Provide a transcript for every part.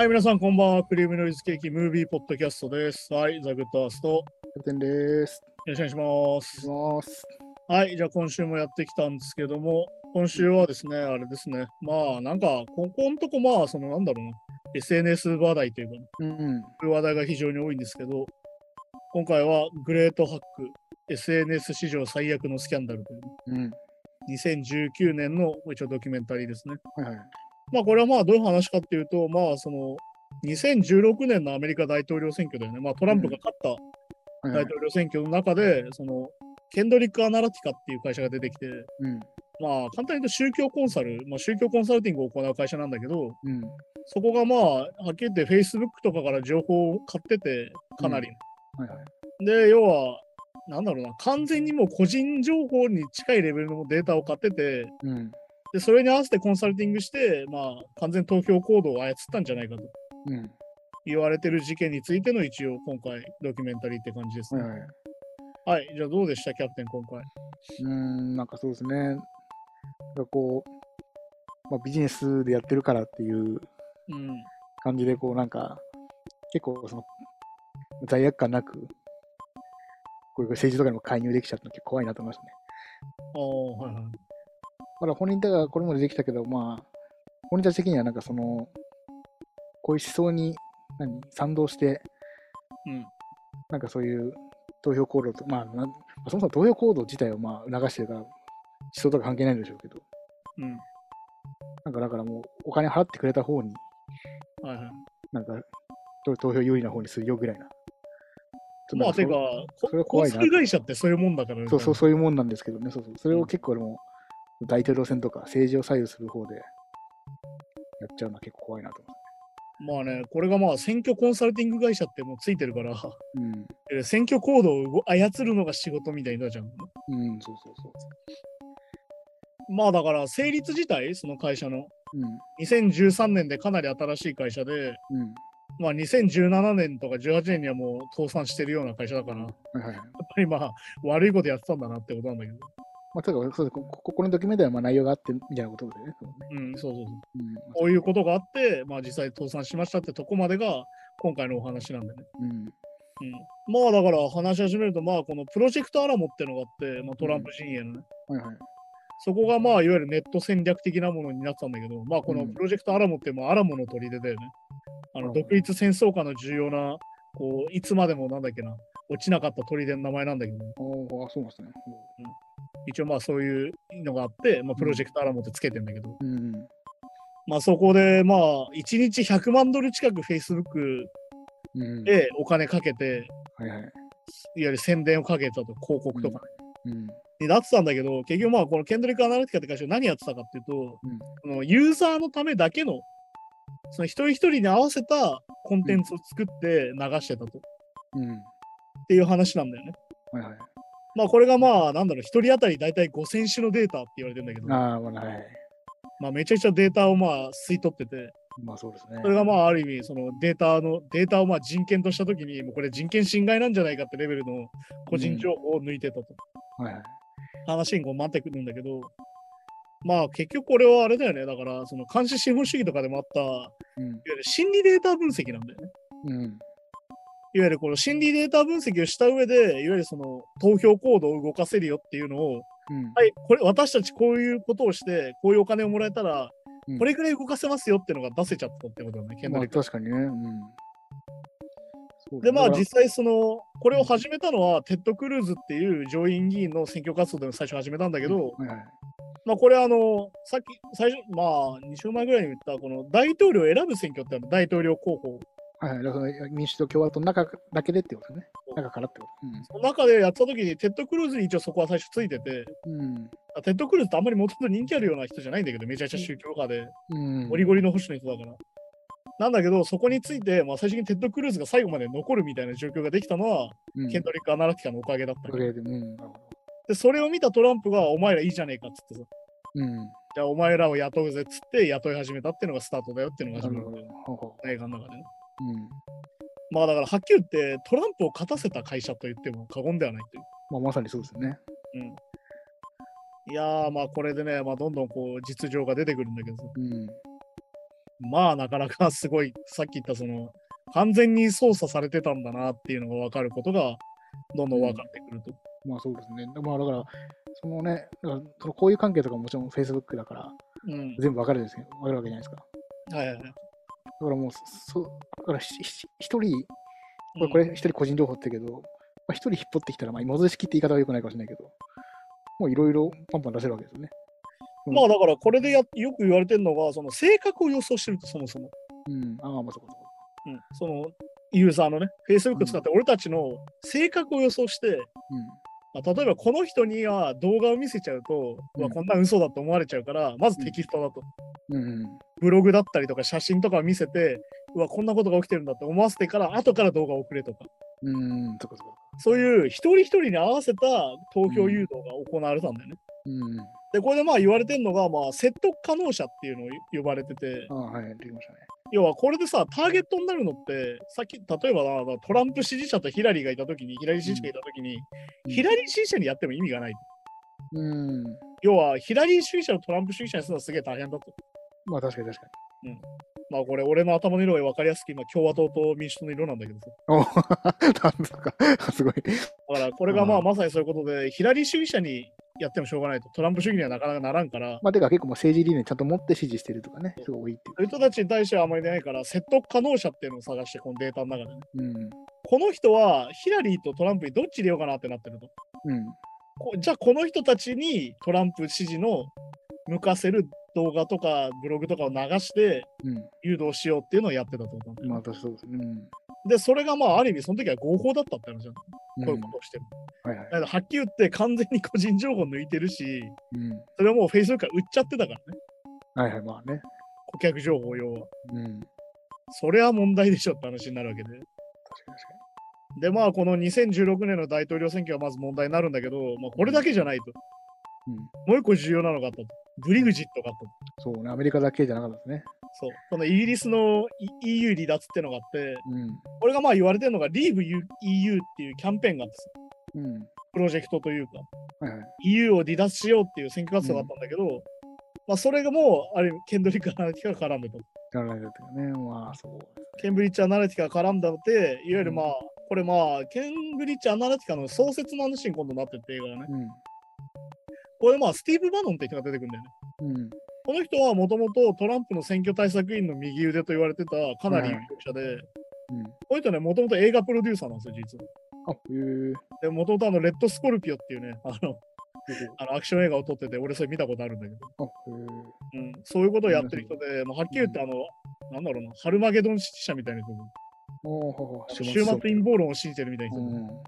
はい、皆さん、こんばんは。クリームノイズケーキムービーポッドキャストです。はい、ザ・グッドアースト。よキャプテンです。ろしくお願いします。はい、じゃあ今週もやってきたんですけども、今週はですね、あれですね、まあ、なんか、ここのとこ、まあ、その、なんだろうな、SNS 話題というか、ね、うん。話題が非常に多いんですけど、今回はグレートハック、SNS 史上最悪のスキャンダルという、うん。2019年の一応ドキュメンタリーですね。はいはい。まあこれはまあどういう話かっていうと、まあその2016年のアメリカ大統領選挙だよね。まあトランプが勝った。大統領選挙の中で、そのケンドリック・アナラティカっていう会社が出てきて、うん。まあ簡単に言うと宗教コンサル、まあ宗教コンサルティングを行う会社なんだけど、うん。そこがまあはっきり言って Facebook とかから情報を買ってて、かなり。はいはい。で、要は、なんだろうな、完全にもう個人情報に近いレベルのデータを買ってて、うん。で、それに合わせてコンサルティングして、まあ、完全投票行動を操ったんじゃないかとうん。言われてる事件についての一応、今回、ドキュメンタリーって感じですね。はいはい。はい、じゃあどうでした、キャプテン、今回？うーん、なんかそうですね。なんかこう、まあ、ビジネスでやってるからっていううん。感じで、こうなんか、結構その、罪悪感なく、こういう政治とかにも介入できちゃったの結構怖いなと思いましたね。ああ、はいはい。まだ本人たちがこれまでできたけど、まあ、本人たち的にはなんかその、こういう思想に何賛同して、うん。なんかそういう投票行動と、まあ、なんそもそも投票行動自体をまあ促してるから、思想とか関係ないんでしょうけど、うん。なんかだからもうお金払ってくれた方に、はいはい。なんか投投票有利な方にするよぐらいな。まあ、てかそ、れは怖いなサル会社ってそういうもんだからね。そうそう、そういうもんなんですけどね、そうそう。それを結構でも、大統領選とか政治を左右する方でやっちゃうのは結構怖いなと思まあね、これがまあ、選挙コンサルティング会社ってもうついてるから、う。うん。え選挙行動を操るのが仕事みたいになるじゃん。うん、そうそうそう。まあだから、成立自体、その会社の、うん。2013年でかなり新しい会社で、うん。まあ2017年とか18年にはもう倒産してるような会社だから、やっはいはいはい。ぱりまあ悪いことやってたんだなってことなんだけど。まあ、ただそうですこここのドキュメンタリーはまあ内容があってみたいなことでね。そうねうん、そうそうそう。うんこういうことがあって、まあ実際倒産しましたってとこまでが今回のお話なんでね。うん。うん。まあだから話し始めると、まあこのプロジェクトアラモってのがあって、まあトランプ陣営のね。はいはい。そこがまあいわゆるネット戦略的なものになってたんだけど、まあこのうんプロジェクトアラモってもうアラモの砦だよね。あのうん独立戦争下の重要な、こう、いつまでもなんだっけな、落ちなかった砦の名前なんだけど、おーあ、そうなんですね。一応まあそういうのがあって、まあ、プロジェクトアラモってつけてんだけど、うん。まあそこでまあ1日100万ドル近く Facebook うん。でお金かけて、はいはい。いわゆる宣伝をかけてたと、広告とかうん。になってたんだけど、結局まあこのケンドリック・アナリティカって会社何やってたかっていうと、うん。そのユーザーのためだけの、その一人一人に合わせたコンテンツを作って流してたと、っうん。ていう話なんだよね。はいはい。まあこれがまあなんだろう、一人当たり大体5000種のデータって言われてんだけど、ああ、まあはい。まあめちゃくちゃデータをまあ吸い取ってて、まあそうですね。それがまあある意味そのデータのデータをまあ人権としたときにもうこれ人権侵害なんじゃないかってレベルの個人情報を抜いてたと、はいはい。話にこう待ってくるんだけどまあ結局これはあれだよねだからその監視資本主義とかでもあったいわうん。ゆる心理データ分析なんだよねうん。いわゆるこの心理データ分析をした上でいわゆるその投票行動を動かせるよっていうのをうん。はいこれ私たちこういうことをしてこういうお金をもらえたらうんこれくらい動かせますよっていうのが出せちゃったってことだね、ケンドまあリック確かにね。うん。で、まあ実際その、これを始めたのは、テッド・クルーズっていう上院議員の選挙活動で最初始めたんだけど、はいはい。まあこれあの、さっき、最初、まあ2週前ぐらいに言った、この大統領を選ぶ選挙って大統領候補、はい民主党、共和党の中だけでってことね。中からってこと。その中でやった時に、テッド・クルーズに一応そこは最初ついてて、うん。うん。テッド・クルーズってあんまりもともと人気あるような人じゃないんだけど、めちゃくちゃ宗教家で、うん。ゴリゴリの保守の人だから。なんだけど、そこについて、まあ、最終的にテッド・クルーズが最後まで残るみたいな状況ができたのは、うん。ケンブリッジ・アナリティカのおかげだったで。で、それを見たトランプが、お前らいいじゃねえかっつってさ、うん。じゃあお前らを雇うぜっつって雇い始めたっていうのがスタートだよっていうのが始まるなるほど。ほうほ映画の中でね。う。うん。まあだからはっきり言ってトランプを勝たせた会社と言っても過言ではないという。まあまさにそうですよね。うん。いやーまあこれでね、まあどんどんこう実情が出てくるんだけどさ。うん。まあなかなかすごい、さっき言ったその、完全に操作されてたんだなっていうのが分かることが、どんどん分かってくると。まあそうですね。まあだから、そのね、だからそのこういう関係とかももちろん Facebook だから、うん。全部わかるんですけど、わかるわけじゃないですか。はいはいはい。だからもう、そだからしし一人、これ、一人個人情報って言うけど、まあ、一人引っ張ってきたら、まあ、芋づる式って言い方は良くないかもしれないけど、もういろいろパンパン出せるわけですよね。うんまあだからこれでやよく言われてるのが、その性格を予想してると、そもそも。うん。ああ、まあそこそこ。うん。その、ユーザーのね、Facebook 使って俺たちの性格を予想して、まあ、例えばこの人には動画を見せちゃうと、うんこんなん嘘だと思われちゃうから、まずテキストだと。うん。うん。ブログだったりとか写真とかを見せて、うわ、こんなことが起きてるんだって思わせてから、後から動画を送れとか、うん。そこそこ。そういう一人一人に合わせた投票誘導が行われたんだよね。うん。で、これでまあ言われてるのが、まあ、説得可能者っていうのを呼ばれててあ、あ、はい、できましたね。要はこれでさ、ターゲットになるのって、さっき、例えばなトランプ支持者とヒラリーがいたときに、ヒラリー支持者がいたときに、うんヒラリー支持者にやっても意味がない。うん。要は、ヒラリー主義者とトランプ主義者にするのはすげえ大変だと。まあ確かに確かまあこれ、俺の頭の色が分かりやすく、今、共和党と民主党の色なんだけどさ。に。お なんとか、すごい。だから、これがまあうんまさにそういうことで、ヒラリー主義者にやってもしょうがないと。トランプ主義にはなかなかならんから、まあてか結構もう政治理念ちゃんと持って支持してるとかね、すごい多いってそういう人たちに対してはあまり出ないから、説得可能者っていうのを探して、このデータの中でね。いう。うん。この人はヒラリーとトランプにどっち入れようかなってなってると。うん。こじゃあ、この人たちにトランプ支持の向かせる動画とかブログとかを流してうん。誘導しようっていうのをやってたと思うんだよねまあ私そうですね。うん。で、それがまあ、ある意味、その時は合法だったって話じゃん。こうんういうことをしてる。はいはいだ。からはっきり言って完全に個人情報抜いてるし、うん。それはもう Facebook から売っちゃってたからね。はいはい、まあね。顧客情報用は。うん。それは問題でしょって話になるわけで。確かに確かで、まあ、この2016年の大統領選挙はまず問題になるんだけど、まあ、これだけじゃないと。に。うん。もう一個重要なのがあったと。ブリグジットがあったと。そうね、アメリカだけじゃなかったですね。そう。このイギリスの E- EU 離脱ってのがあって、うん。これがまあ言われてるのが Leave EU っていうキャンペーンがあってさうん。プロジェクトというか、はいはい。EU を離脱しようっていう選挙活動があったんだけど、まあそれがもう、ある意味、ケンドリック・アナリティカが絡んでた。ね。まあそう。ケンブリッジ・アナリティカが絡んだので、いわゆるまあ、これまあ、ケンブリッジ・アナリティカの創設の話に今度なってって映画がね。うん。これまあ、スティーブ・バノンって人が出てくるんだよね。うん。この人はもともとトランプの選挙対策委員の右腕と言われてたかなり有力者で、うん。この人ね、もともと映画プロデューサーなんですよ、実は。あ、へもともとあの、レッド・スコルピオっていうね、あの、あのアクション映画を撮ってて、俺それ見たことあるんだけど、あ、へえ。うん、そういうことをやってる人で、まあ、はっきり言って、あの、なんだろうな、ハルマゲドン支持者みたいな人週末陰謀論を信じてるみたいな人。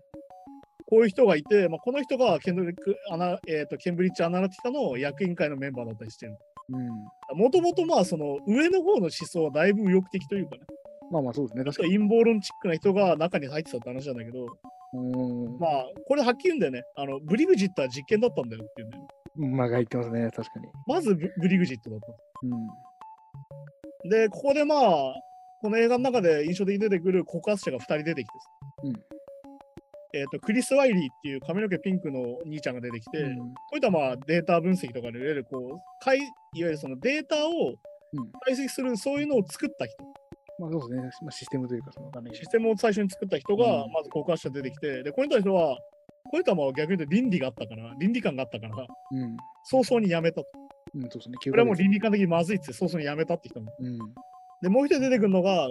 こういう人がいて、まあ、この人がケンドリックアナ、えーとケンブリッジ・アナリティカの役員会のメンバーだったりしてる。うん。もともとまあその上の方の思想はだいぶ右翼的というかね、まあまあそうですね。確かに。陰謀論チックな人が中に入ってたって話なんだけど、うん。まあこれはっきり言うんだよね。あのブリグジットは実験だったんだよっていうね。まあが言ってますね。確かに。まずブブリグジットだった。うん。で、ここでまあ、この映画の中で印象的に出てくる告発者が2人出てきて、うんえっ、と、クリス・ワイリーっていう髪の毛ピンクの兄ちゃんが出てきて、うんこういったまあデータ分析とかでいわゆるこう、かいいわゆるそのデータをうん解析する、そういうのを作った人、まあそうですね。まあ、システムというか、そのシステムを最初に作った人がうんまず告発者出てきて、で、こういった人は、こういったまあ逆に言うと倫理があったから、倫理観があったから、うん。早々に辞めたと。うん、そうですね。これはもう倫理観的にまずいって早々に辞めたって人も。うん。で、もう一人出てくるのが、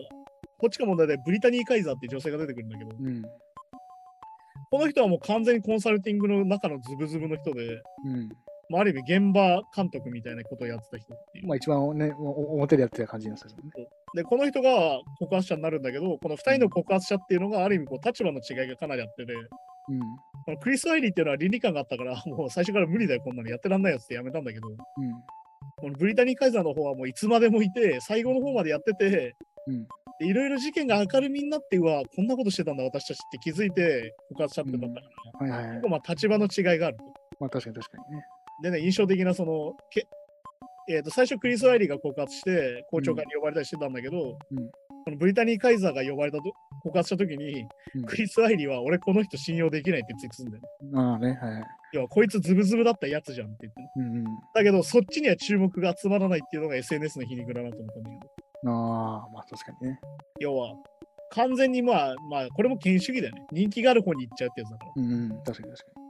こっちが問題でブリタニー・カイザーっていう女性が出てくるんだけど、うん。この人はもう完全にコンサルティングの中のズブズブの人で、うん。まあ、ある意味現場監督みたいなことをやってた人っていう。まあ一番ね、お表でやってた感じの人ですよね。で、この人が告発者になるんだけど、この2人の告発者っていうのがある意味こう立場の違いがかなりあってで、うん。このクリス・アイリーっていうのは倫理観があったから、もう最初から無理だよ、こんなのやってらんないやつってやめたんだけど、うん。このブリタニー・カイザーの方はもういつまでもいて、最後の方までやってて、いろいろ事件が明るみになって、うわ、こんなことしてたんだ、私たちって気づいて告発者ってなったから、はいはいはい結構。まあ立場の違いがあると。まあ確かに確かにね。でね、印象的なその、けえー、と最初クリス・アイリーが告発して、公聴会に呼ばれたりしてたんだけど、うんこのブリタニー・カイザーが呼ばれたと告発したときに、うんクリス・アイリーは俺この人信用できないってツイートするんだよね。ああね、はいはい。要はこいつズブズブだったやつじゃんって言ってね。うんうん。だけどそっちには注目が集まらないっていうのが SNS の皮肉だなと思ったんだけど。ああ、まあ確かにね。要は、完全にまあ、まあ、これも権威主義だよね。人気がある方に行っちゃうってやつだから。うん、確かに確か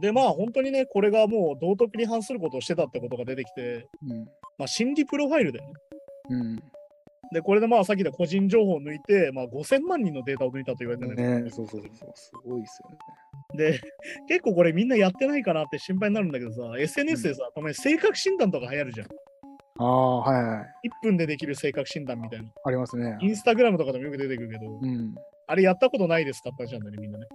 で、まあ、本当にね、これがもう道徳に反することをしてたってことが出てきて、に。まあ、心理プロファイルだよね。うん。で、これでまあ、さっきで個人情報を抜いて、まあ、5000万人のデータを抜いたと言われてうん。るねそうそうそうそう。すごいですよね。で、結構これみんなやってないかなって心配になるんだけどさ、SNS でさ、たまに性格診断とか流行るじゃん。ああ、はいはい。1分でできる性格診断みたいな。ありますね。インスタグラムとかでもよく出てくるけど、うん。あれやったことないですか？って話なんだよね、みんなね。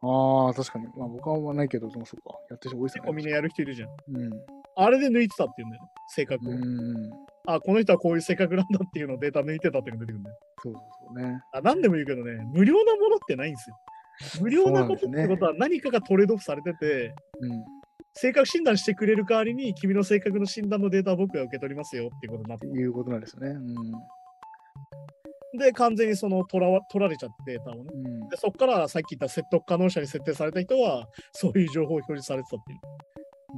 ああ、確かに。まあ僕はあんまないけど、そうか。やってる人多いですよね。結構みんなやる人いるじゃん。うん。あれで抜いてたって言うんだよね、性格を。うん。あ、この人はこういう性格なんだっていうのをデータ抜いてたっていうのが出てくるんだよ。そうそうそうね。あ何でも言うけどね、無料なものってないんですよ。無料なことってことは何かがトレードオフされてて、うん。性格診断してくれる代わりに君の性格の診断のデータを僕が受け取りますよっていうことになっていうことなんですよね。うん。で、完全にその取らわ取られちゃってデータをね。うんで、そこからさっき言った説得可能者に設定された人は、そういう情報を表示されてたってい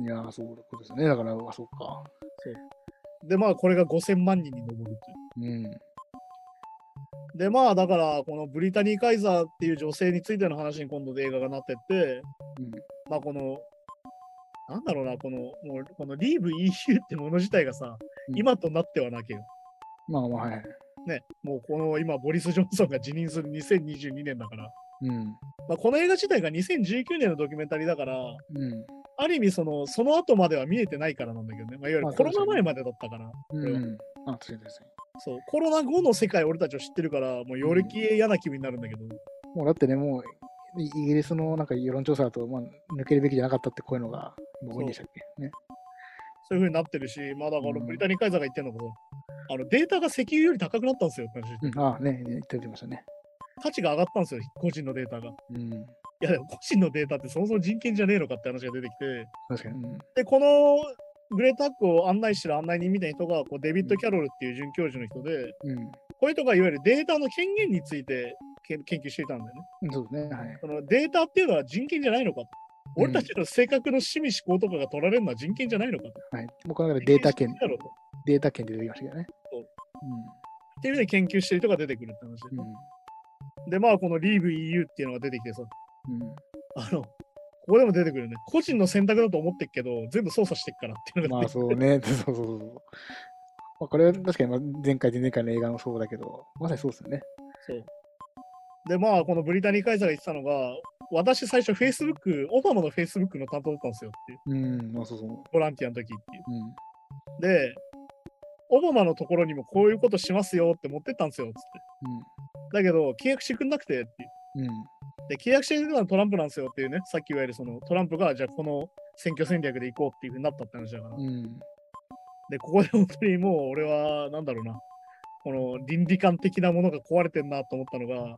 う。いやー、そういうことですよね。だから、あ、そうか。で、まあ、これが5000万人に上るっていう。うん。で、まあ、だから、このブリタニー・カイザーっていう女性についての話に今度で映画がなってって、うん。まあ、この、なんだろうな、この、もう、このリーブ EU ってもの自体がさ、うん今となってはなけよ。まあまあ、はい。ね、もうこの今、ボリス・ジョンソンが辞任する2022年だから、うん。まあ、この映画自体が2019年のドキュメンタリーだから、うん。ある意味その、その後までは見えてないからなんだけどね、まあ、いわゆまあるコロナ前までだったから、うん。あ、確かに確かそう、コロナ後の世界俺たちを知ってるから、もうよりき嫌な気分になるんだけど、に。もうだってね、もう、イイギリスのなんか世論調査だと、まあ、抜けるべきじゃなかったってこういうのが、もうでしたっけ？ね。そういう風になってるし、まあだからうんブリタニー・カイザーが言ってるのが、あのデータが石油より高くなったんですようん、ああ、ね、言ってましたね。価値が上がったんですよ、個人のデータが。いうん。や、でも個人のデータってそもそも人権じゃねえのかって話が出てきて、確かに。うん。で、このグレータックを案内してる案内人みたいな人が、こうデビッド・キャロルっていう准教授の人で、うん。こういう人がいわゆるデータの権限についてけ研究していたんだよね。うんそうですね。はい。そのデータっていうのは人権じゃないのかと。俺たちの性格の趣味思考とかが取られるのは人権じゃないのかと。はい。僕の中でデータ権、データ権で出てきましたけどね。そううていう意味で研究してる人が出てくるって話で。ん。うん。で、まあ、この Leave EU っていうのが出てきてさ、うん。あの、ここでも出てくるよね。個人の選択だと思ってっけど、全部操作してっからっていうのがまあそうね。そうそうそうそう。まあ、これは確かにまあ前回、前々回の映画もそうだけど、まさにそうですよね。そう。で、まあ、このブリタニー・カイザーが言ってたのが、私最初 Facebook、オバマの Facebook の担当だったんですよっていう、うん。まあそうそう。ボランティアの時っていう。うん。で、オバマのところにもこういうことしますよって持ってったんですよっつって。だけど、契約してくんなくてっていう。うん。うん。で、契約してくれたのはトランプなんですよっていうね、さっき言われるそのトランプが、じゃあこの選挙戦略で行こうっていうふうになったって話だから。うん。で、ここで本当にもう俺は、なんだろうな、この倫理観的なものが壊れてんなと思ったのが、うん。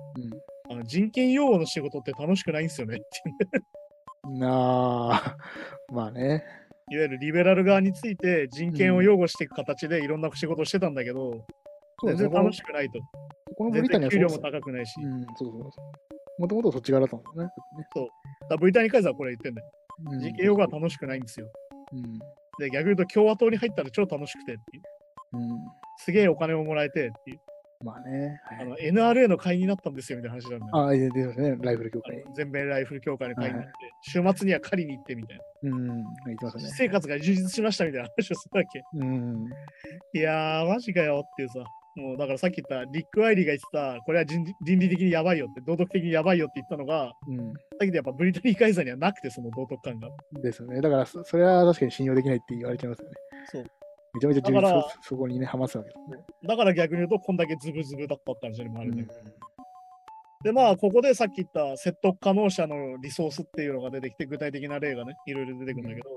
あの人権擁護の仕事って楽しくないんですよねっていうねなあ、まあね。いわゆるリベラル側について人権を擁護していく形でいろんな仕事をしてたんだけど、全然楽しくないと。このブリタニア全然給料も高くないし。うん、そうそうそう。もともとそっち側だったもんね。だからブリタニー・カイザーはこれ言ってんだよ。うん人権擁護は楽しくないんですよ。うん。で、逆に言うと共和党に入ったら超楽しくてっていう。うん。すげえお金をもらえてっていう。まあね。はいあの NRA の会員になったんですよみたいな話なんだよ。ああ、いや出てますね。ライフル協あ会。の全米ライフル協会の会員になって、週末には狩りに行ってみたいな。うん。言ってますね。生活が充実しましたみたいな話をするわけ。うん。いやー、マジかよっていうさ。もうだからさっき言ったリック・アイリーが言ってた、これは人倫理的にやばいよって、道徳的にやばいよって言ったのが、うん。さっきでやっぱブリタニー・カイザーにはなくて、その道徳感が。ですよね。だからそ、それは確かに信用できないって言われちゃいますよね。そう。めちゃめちゃ自分そそこにね、ハマってたわけですね。だから逆に言うと、こんだけズブズブだったって話にもあうんるんだけど。で、まあ、ここでさっき言った説得可能者のリソースっていうのが出てきて、具体的な例がね、いろいろ出てくるんだけど、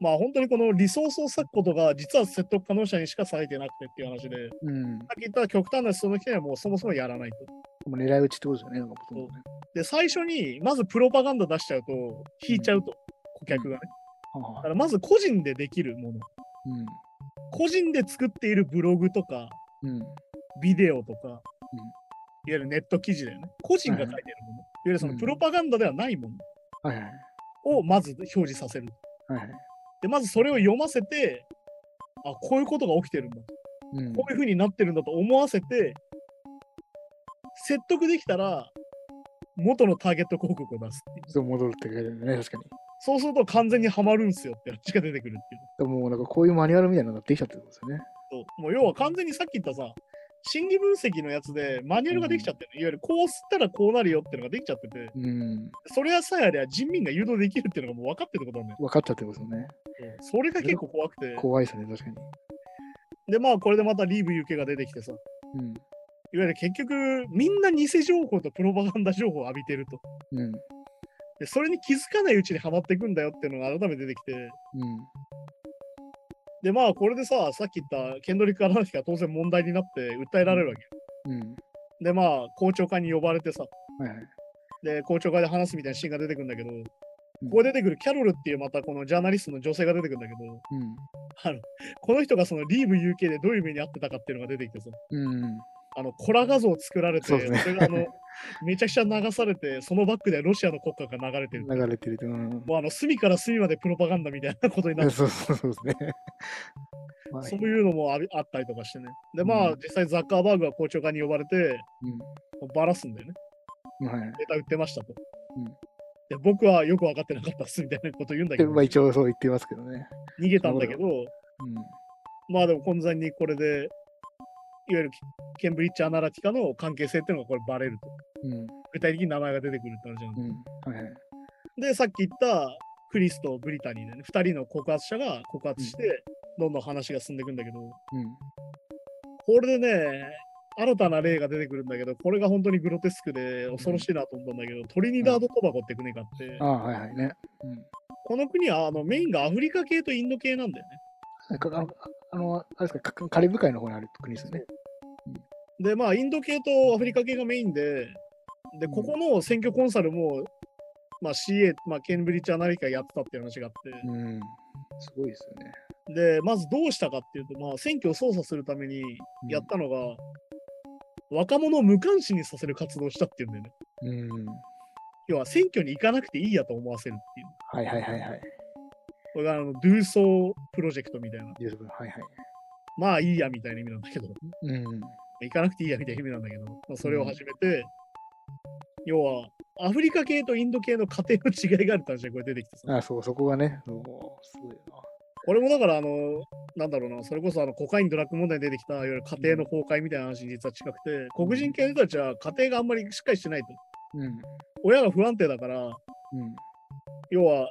まあ本当にこのリソースを割くことが実は説得可能者にしかされてなくてっていう話で、さうん。っき言った極端なその人にはもうそもそもやらないと。もう狙い撃ちってことですよね。ねで、最初にまずプロパガンダ出しちゃうと、引いちゃうと、顧客がね。はだからまず個人でできるもの。個人で作っているブログとか、うん。うん。ビデオとか、いわゆるネット記事だよね。個人が書いてるもの。いわゆるそのプロパガンダではないもはいはい。のをまず表示させる。はいはい。で、まずそれを読ませて、あ、こういうことが起きてるんだと。うん。こういう風になってるんだと思わせて、説得できたら、元のターゲット広告を出すっていう。そう戻るって書いてあるね、確かに。そうすると完全にはまるんすよって話が出てくるっていう。でもなんかこういうマニュアルみたいなのができちゃってるんですよね。そうもう要は完全にさっき言ったさ、心理分析のやつでマニュアルができちゃってる、いわゆるこう吸ったらこうなるよっていうのができちゃってて、うん。それはさえあれは人民が誘導できるっていうのがもう分かってることなんだよ。分かっちゃってますよね。それが結構怖くて。怖いですね、確かに。で、まあこれでまたリーブ UK が出てきてさ、うん。いわゆる結局みんな偽情報とプロパガンダ情報を浴びてると。うん。で、それに気づかないうちにはまっていくんだよっていうのが改めて出てきて、うん。で、まあこれでさ、さっき言ったケンドリック・アラナヒが当然問題になって訴えられるわけよ。うん。で、まあ公聴会に呼ばれてさ、はいはい。で、公聴会で話すみたいなシーンが出てくるんだけど、ここで出てくるキャロルっていうまたこのジャーナリストの女性が出てくるんだけど、うん。あのこの人がそのリーブ UK でどういう目に遭ってたかっていうのが出てきてさ、うん。あのコラ画像を作られて、ねそれがあのめちゃくちゃ流されて、そのバックでロシアの国歌が流れてる。流れてると。うん。もうあの隅から隅までプロパガンダみたいなことになって、そうそうそうですね。まあそういうのもありあったりとかしてね。で、まあ、うん実際ザッカーバーグは公聴会に呼ばれて、バラすんだよね。うん。はい。ネタ売ってましたと。うんで僕はよく分かってなかったっすみたいなこと言うんだけど、でまあ一応そう言ってますけどね。逃げたんだけど、うん。まあでも混在にこれで、いわゆるケンブリッジ・アナラティカの関係性っていうのがこれバレると。うん。具体的に名前が出てくるって話なんでうん。はいはい。で、さっき言ったクリスとブリタニーでね、2人の告発者が告発して、どんどん話が進んでいくんだけど、うん。これでね、新たな例が出てくるんだけど、これが本当にグロテスクで恐ろしいなと思ったんだけど、トリニダード・トバゴって国があって、ああ、はいはいね。うん。この国はあのメインがアフリカ系とインド系なんだよね。あの、あれですか、カカリブ海の方にある国ですよね。で、まあ、インド系とアフリカ系がメインで、で、ここの選挙コンサルも、まあ、CA、まあ、ケンブリッジ・アナリカやってたっていう話があって、うん。すごいですよね。で、まずどうしたかっていうと、まあ、選挙を操作するためにうんやったのが、若者を無関心にさせる活動をしたっていうんだよね。うん。要は選挙に行かなくていいやと思わせるっていう。はいはいはいはい。これがあの、ドゥーソープロジェクトみたいな。はいはい。まあいいやみたいな意味なんだけど、うん。行かなくていいやみたいな意味なんだけど、まあ、それを始めて、要は、アフリカ系とインド系の家庭の違いがあるって話がこれ出てきてさ。あそう、そこがね、そうすごいよこれもだから、あの、なんだろうな、それこそあのコカインドラッグ問題に出てきた、いわゆる家庭の崩壊みたいな話に実は近くて、黒人系の人たちは家庭があんまりしっかりしてないと。な。うん。親が不安定だから、うん。要は、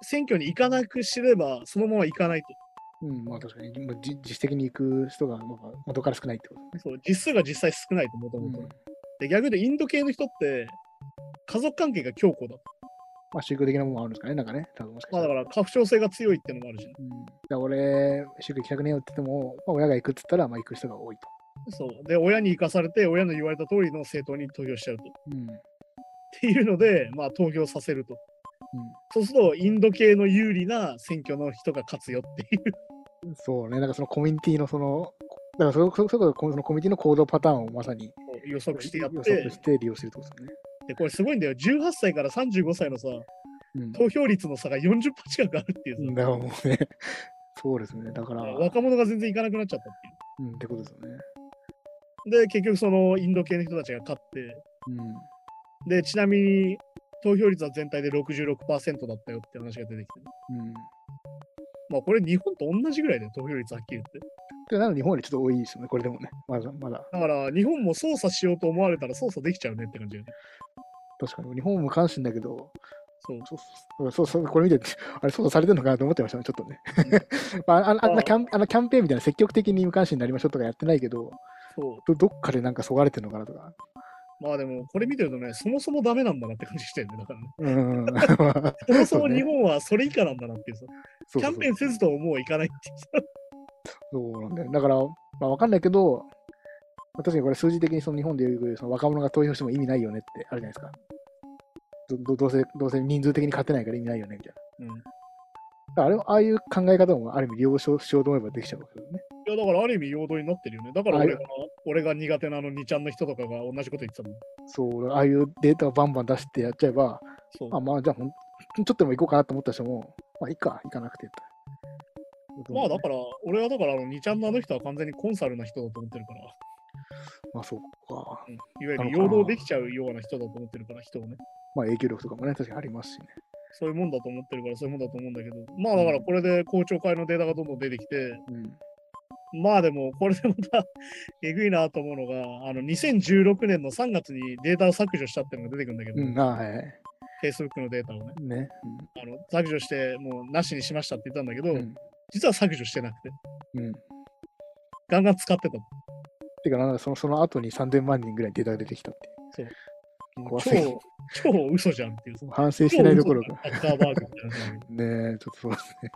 選挙に行かなくすれば、そのまま行かないと。うん、まあ確かに、まあ、じ自主的に行く人がまあ元から少ないってことね。そう、実数が実際少ないと、もともと。うんで、逆でインド系の人って、家族関係が強固だ。まあ宗教的なものもあるんですかね、なんかね、多分もしかしたら。まあだから、過不調性が強いっていうのもあるし、うん、だ俺、宗教行きたくねえよって言っても、まあ、親が行くって言ったら、まあ行く人が多いと。そう。で、親に生かされて、親の言われた通りの政党に投票しちゃうと。っうん。ていうので、まあ投票させると。うんそうすると、インド系の有利な選挙の人が勝つよっていう。そうね、なんかそのコミュニティのその、だからそこそそのコミュニティの行動パターンをまさに予測してやっ予て測して利用してるってことですよね。で、これすごいんだよ。18歳から35歳のさ、うん。投票率の差が40%近くあるっていうさ、だからもうね、そうですね。だから、若者が全然行かなくなっちゃったっていう。うん、ってことですよね。で、結局そのインド系の人たちが勝って、うん。で、ちなみに投票率は全体で66%だったよって話が出てきて、うん。まあこれ日本と同じぐらいだよ、投票率はっきり言って。でなので日本よりちょっと多いですよね、これでもね。まだ、まだ。だから日本も操作しようと思われたら操作できちゃうねって感じだよね。確かに。日本も無関心だけど、そう。そうそうそう、これ見て、あれ、操作されてるのかなと思ってましたね、ちょっとね。まあ、あああんなキャンあのキャンペーンみたいな積極的に無関心になりましょうとかやってないけど、そう。どどっかでなんかそがれてるのかなとか。まあでもこれ見てるとね、そもそもダメなんだなって感じしてるね。だからね。うん。そもそも日本はそれ以下なんだなっていうさ、キャンペーンせずともう行かないっていうさ。そうなんだよ。だから、まあ、わかんないけど、まあ確かにこれ数字的にその日本でいうその若者が投票しても意味ないよねってあるじゃないですか。どどどうせ、どうせ人数的に勝てないから意味ないよねみたいな。うん。あれああいう考え方もある意味利用しようと思えばできちゃうわけですよね。いやだからある意味陽動になってるよね。だからあ俺が俺が苦手なあの2ちゃんの人とかが同じこと言ってたもん。そう、ああいうデータをバンバン出してやっちゃえば、そう。あまあじゃあほん ちょっとでも行こうかなと思った人も、まあいいか、行かなくてと。まあだから、俺はだから、あの2ちゃんのあの人は完全にコンサルな人だと思ってるから、まあそうか。うんいわゆる陽動できちゃうような人だと思ってるから、人をね。まあ影響力とかもね、確かにありますしね。そういうもんだと思ってるから、そういうもんだと思うんだけど、まあだからこれで公聴会のデータがどんどん出てきて、うん。まあでも、これでまた えぐいなと思うのが、あの2016年の3月にデータを削除したっていうのが出てくるんだけど、うん、あはいはい。Facebook のデータをね、ね。あの削除して、もうなしにしましたって言ったんだけど、うん。実は削除してなくて、うん。うん。ガンガン使ってた。てか、なんかそのその後に3000万人ぐらいデータが出てきたっていう。怖すぎる超、超嘘じゃんっていう。反省してないどころか。ハッカーバーグみたいな ねえ、ちょっとそうですね。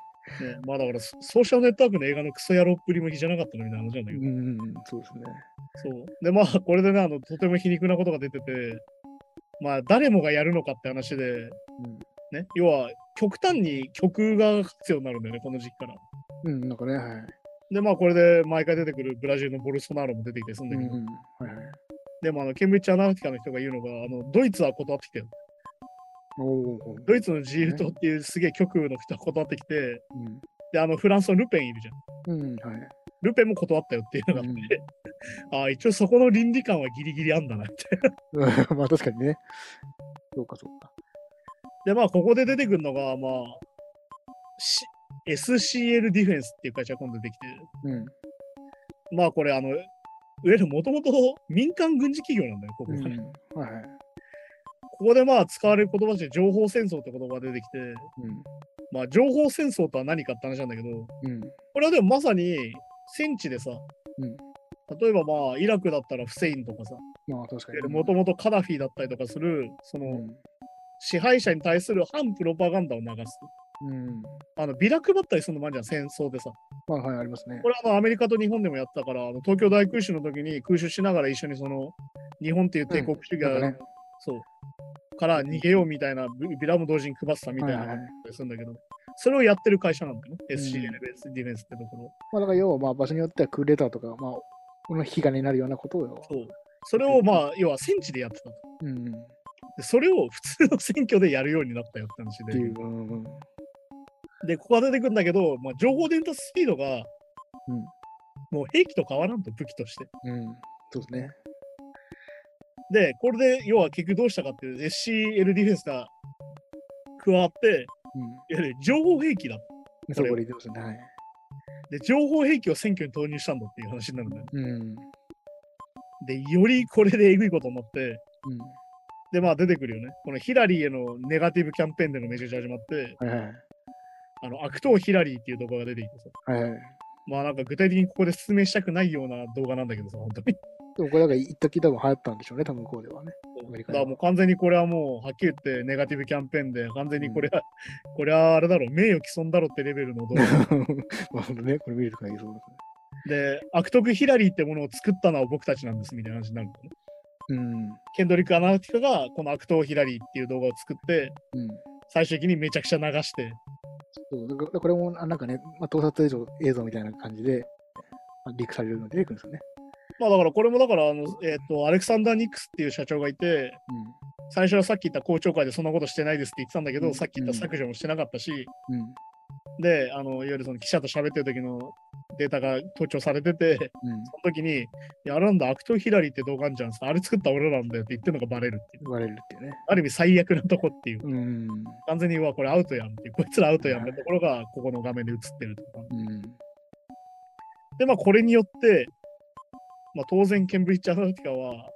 まあだから、ソソーシャルネットワークの映画のクソ野郎っぷり向きじゃなかったのみたいな話なんだけど。うん、うん、そうですね。そう。で、まあ、これでね、あの、とても皮肉なことが出てて、まあ、誰もがやるのかって話で、うん。ね、要は、極端に曲が必要になるんだよね、この時期から。うん、なんかね、はい。で、まあ、これで毎回出てくるブラジルのボルソナロも出てきてするんだうん、けど、うん。はいはい。でも、あの、ケンブリッジ・アナリティカの人が言うのが、あの、ドイツは断ってきてる。ドイツの自由党っていうすげえ極右の人は断ってきて、うん。で、あの、フランスのルペンいるじゃん。うん、はい。ルペンも断ったよっていうのがあって、ああ、一応そこの倫理観はギリギリあんだなって。う んまあ確かにね。そうか、そうか。で、まあ、ここで出てくるのが、まあ、し SCL ディフェンスっていう会社が今度出てきて、うん。まあ、これ、あの、いわゆるもともと民間軍事企業なんだよ、ここがね。うん。はいはい。ここでまあ、使われる言葉として情報戦争って言葉が出てきて、うん。まあ、情報戦争とは何かって話なんだけど、うん。これはでもまさに戦地でさ、うん例えばまあ、イラクだったらフセインとかさ、まあ確かに。もともとカダフィだったりとかする、その、うん。支配者に対する反プロパガンダを流す。うん。あのビラ配ったりするのもあるじゃん、戦争でさ。まあはい、ありますねこ。れあのアメリカと日本でもやってたから、あの東京大空襲の時に空襲しながら一緒にその日本っていう帝国主義が、うんねそうから逃げようみたいなビビラも同時に配ってたみたいなはいはいはいのがあったりするんだけど、それをやってる会社なんだよね、ん SCL ディフェンスってところ。まあだから要はまあ場所によってはクーデターとか、まあ、この引き金になるようなことを。そうそれをまあ、要は戦地でやってたと。うん。っでそれを普通の選挙でやるようになったよって話で。ていう。うん。うん。で、ここが出てくるんだけど、まあ、情報伝達スピードが、うんもう兵器と変わらんと、武器として。うん。そうですね。で、これで要は結局どうしたかっていう SCL ディフェンスが加わって、うん。いわゆる情報兵器だ。そこで。はい。で、情報兵器を選挙に投入したんだっていう話になるんだよ。うん。で、よりこれでえぐいことになって、うん。で、まあ出てくるよね。このヒラリーへのネガティブキャンペーンでのめちゃくちゃ始まって、はいはい。あの、悪党ヒラリーっていう動画が出てきてさ、はいはい。まあなんか具体的にここで説明したくないような動画なんだけどさ、本当に。でもこれだから一時多分流行ったんでしょうね、多分向こうではね。アメリカではだからもう完全にこれはもうはっきり言ってネガティブキャンペーンで完全にこれは、これはあれだろう、名誉毀損だろってレベルの動画ね、これ見ると限りそうですね。で、悪徳ヒラリーってものを作ったのは僕たちなんですみたいな話になるんだよね。うん。ケンドリック・アナリティカがこの悪党ヒラリーっていう動画を作って、うん。最終的にめちゃくちゃ流して、そうだからこれもあなんかね、まあ、盗撮映像映像みたいな感じで、まあ、リークされるので出てくるんですよね。まあだからこれもだから、あのえっ、と、アレクサンダー・ニックスっていう社長がいて、最初はさっき言った公聴会でそんなことしてないですって言ってたんだけど、うんさっき言った削除もしてなかったし、うん。うん。で、あの、いわゆるその記者と喋ってる時のデータが盗聴されてて、うん。その時に、いや、あれなんだ、悪党ヒラリーって動画あんじゃん。あれ作った俺らなんだよって言ってるのがバレるっていう。言われるってね。ある意味最悪なとこっていう。うん。完全に、うわ、これアウトやんっていう。こいつらアウトやんってところが、ここの画面で映ってるとか。うん。で、まあ、これによって、まあ、当然、ケンブリッジ・アナリティカは、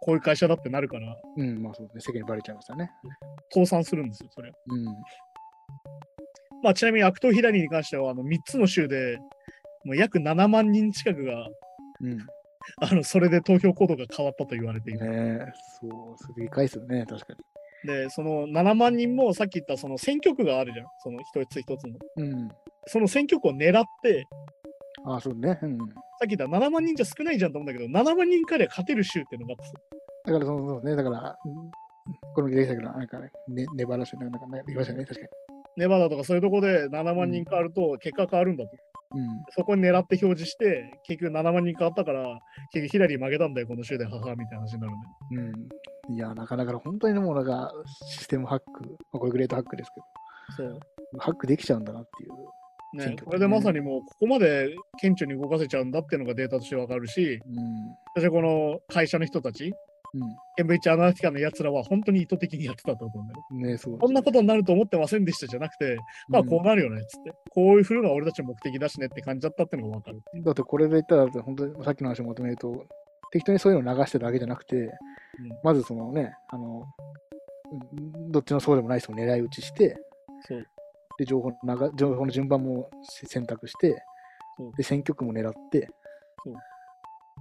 こういう会社だってなるから、うん。まあそうですね。世間にバレちゃいましたね。倒産するんですよ、それ。うん。まあ、ちなみに悪党ヒラリーに関しては、あの3つの州で、もう約7万人近くが、うん。あのそれで投票行動が変わったと言われている。ねえ、そう、それでかいですよね、確かで、その7万人もさっき言ったその選挙区があるじゃん、その一つ一つの。に。うん。その選挙区を狙って、ああ、そうね。うん。さっき言った7万人じゃ少ないじゃんと思うんだけど、7万人から勝てる州っていうのがだから、そうそうね。だから、うんこの出てきたけど、なんかね、ね粘らせなんかね、言いましたね、確かネバダとかそういうとこで7万人変わると結果変わるんだと。に。そこに狙って表示して、結局7万人変わったから、結局ヒラリー負けたんだよ、この州で、母みたいな話になるんで。うん。うん。いや、なかなか本当にもうなんか、システムハック、まあ、これグレートハックですけそう。ど、ハックできちゃうんだなっていう。ね、これでまさにもうここまで顕著に動かせちゃうんだっていうのがデータとしてわかるし、うん。そしてこの会社の人たち、うケンブリッジアナリティカのやつらは本当に意図的にやってたと思うんだよ。ん。ねそう。こんなことになると思ってませんでしたじゃなくて、まあこうなるよねっつって、こういうふうが俺たちの目的だしねって感じだったっていうのがわかる。だってこれで言ったら、本当にさっきの話をまとめると、適当にそういうのを流してるだけじゃなくて、まずそのね、あの、うんどっちのそうでもない人を狙い撃ちして、そう。で情報の流情報の順番もせ選択してそう、で選挙区も狙ってそう、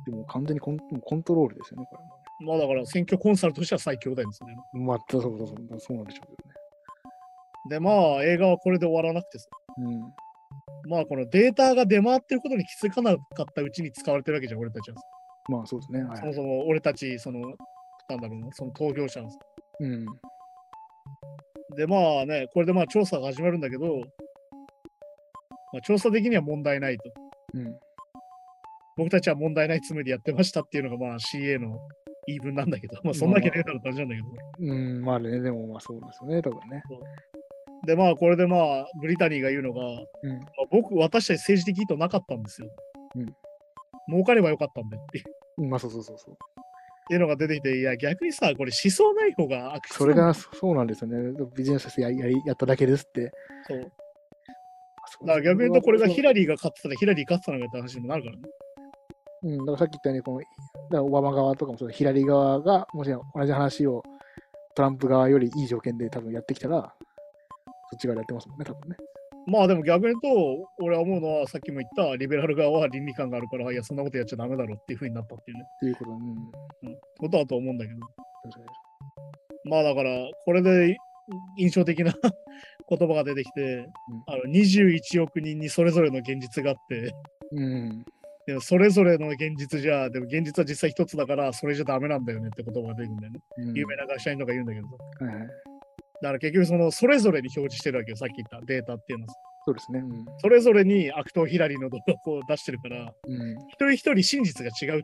でもう完全にコンコントロールですよね、これもまあだから選挙コンサルとしては最強だよですね。まあ、そうそうそうそうなんでしょうけどね。でまあ映画はこれで終わらなくてさ、うん。まあこのデータが出回ってることに気づかなかったうちに使われてるわけじゃん、俺たちはさ。まあそうですね。はいそもそも俺たち、その、なんだろうな、その投票者はさうん。でまあね、これでまあ調査が始まるんだけど、まあ、調査的には問題ないと。うん。僕たちは問題ないつもりでやってましたっていうのがまあ CA の言い分なんだけど、まあそんなわけねえだろって感じなんだけど。うん、まあね、でもまあそうですよね、多分ね。でまあこれでまあブリタニーが言うのが、うん。まあ僕、私たち政治的意図なかったんですよ。うん儲かればよかったんでってまあそうそうそうそう。っていうのが出てきて、いや逆にさ、これ思想ない方が悪それがそうなんですよね。ビジネスとしてややりやっただけですって。そうだから逆に言うとこれがヒララリーが勝ってたらヒラリー勝ってたのかって話にもなるからね。うん、だからさっき言ったように、このだからオバマ側とかもそうだヒラリー側が、もし同じ話をトランプ側よりいい条件で多分やってきたら、そっち側でやってますもんね、多分ね。まあでも逆に言うと、俺は思うのはさっきも言ったリベラル側は倫理観があるから、いやそんなことやっちゃダメだろっていう風になったっていうね、っていうこと、うん。うん、ことだと思うんだけど。まあだから、これで印象的な 言葉が出てきて、あの21億人にそれぞれの現実があって、うん。でもそれぞれの現実じゃ、でも現実は実際一つだから、それじゃダメなんだよねって言葉が出てくるんだよね。うん。有名な会社員とか言うんだけどはい。だから結局そのそれぞれに表示してるわけよ、さっき言ったデータっていうのは。そうですね。うん。それぞれに悪党ヒラリーの動画を出してるから、うん。一人一人真実が違うっていう。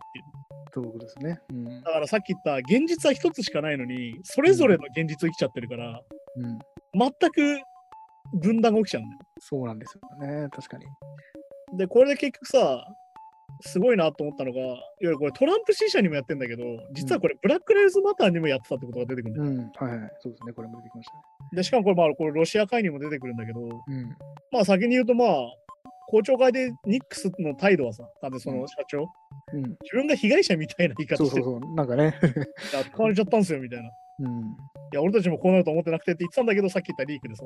そうですね。うん。だからさっき言った現実は一つしかないのに、それぞれの現実を生きちゃってるから、うん。全く分断が起きちゃうんだよ。そうなんですよね。確かに。で、これで結局さ、すごいなと思ったのが、いわゆるこれトランプ支持者にもやってんだけど、実はこれブラック・ライブズ・マターにもやってたってことが出てくるんだよ。うん。はいはい。そうですね。これも出てきましたね。で、しかもこれまあこれロシア会にも出てくるんだけど、うん。まあ先に言うとまあ、公聴会でニックスの態度はさ、なんでその社長、うん。自分が被害者みたいな言い方してるそうそうそう。なんかね。いや使われちゃったんすよみたいな。いうん。や、俺たちもこうなると思ってなくてって言ってたんだけど、さっき言ったリークでさ、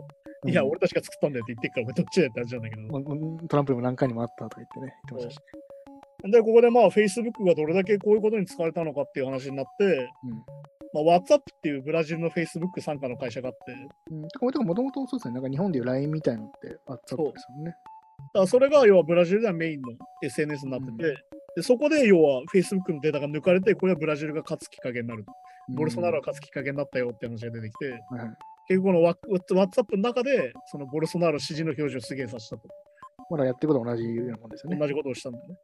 いや、うん俺たちが作ったんだよって言ってっから、お前どっちだよって話なんだけど。まあトランプにも何回にもあったとか言ってね、言ってましたし。で、ここでまあ、Facebook がどれだけこういうことに使われたのかっていう話になって、まあ、WhatsApp っていうブラジルの Facebook 傘下の会社があって、うん。うん。これとかもともとそうですね。なんか日本でいう LINE みたいのってあったんですよね。だからそれが要はブラジルではメインの SNS になってて、うんでそこで要は Facebook のデータが抜かれて、これはブラジルが勝つきっかけになる。うんボルソナロが勝つきっかけになったよって話が出てきて、はいはい結局この WhatsApp の中で、そのボルソナロ支持の表示を出現させたと。まだやってることは同じようなもんですよね。同じことをしたんだよね。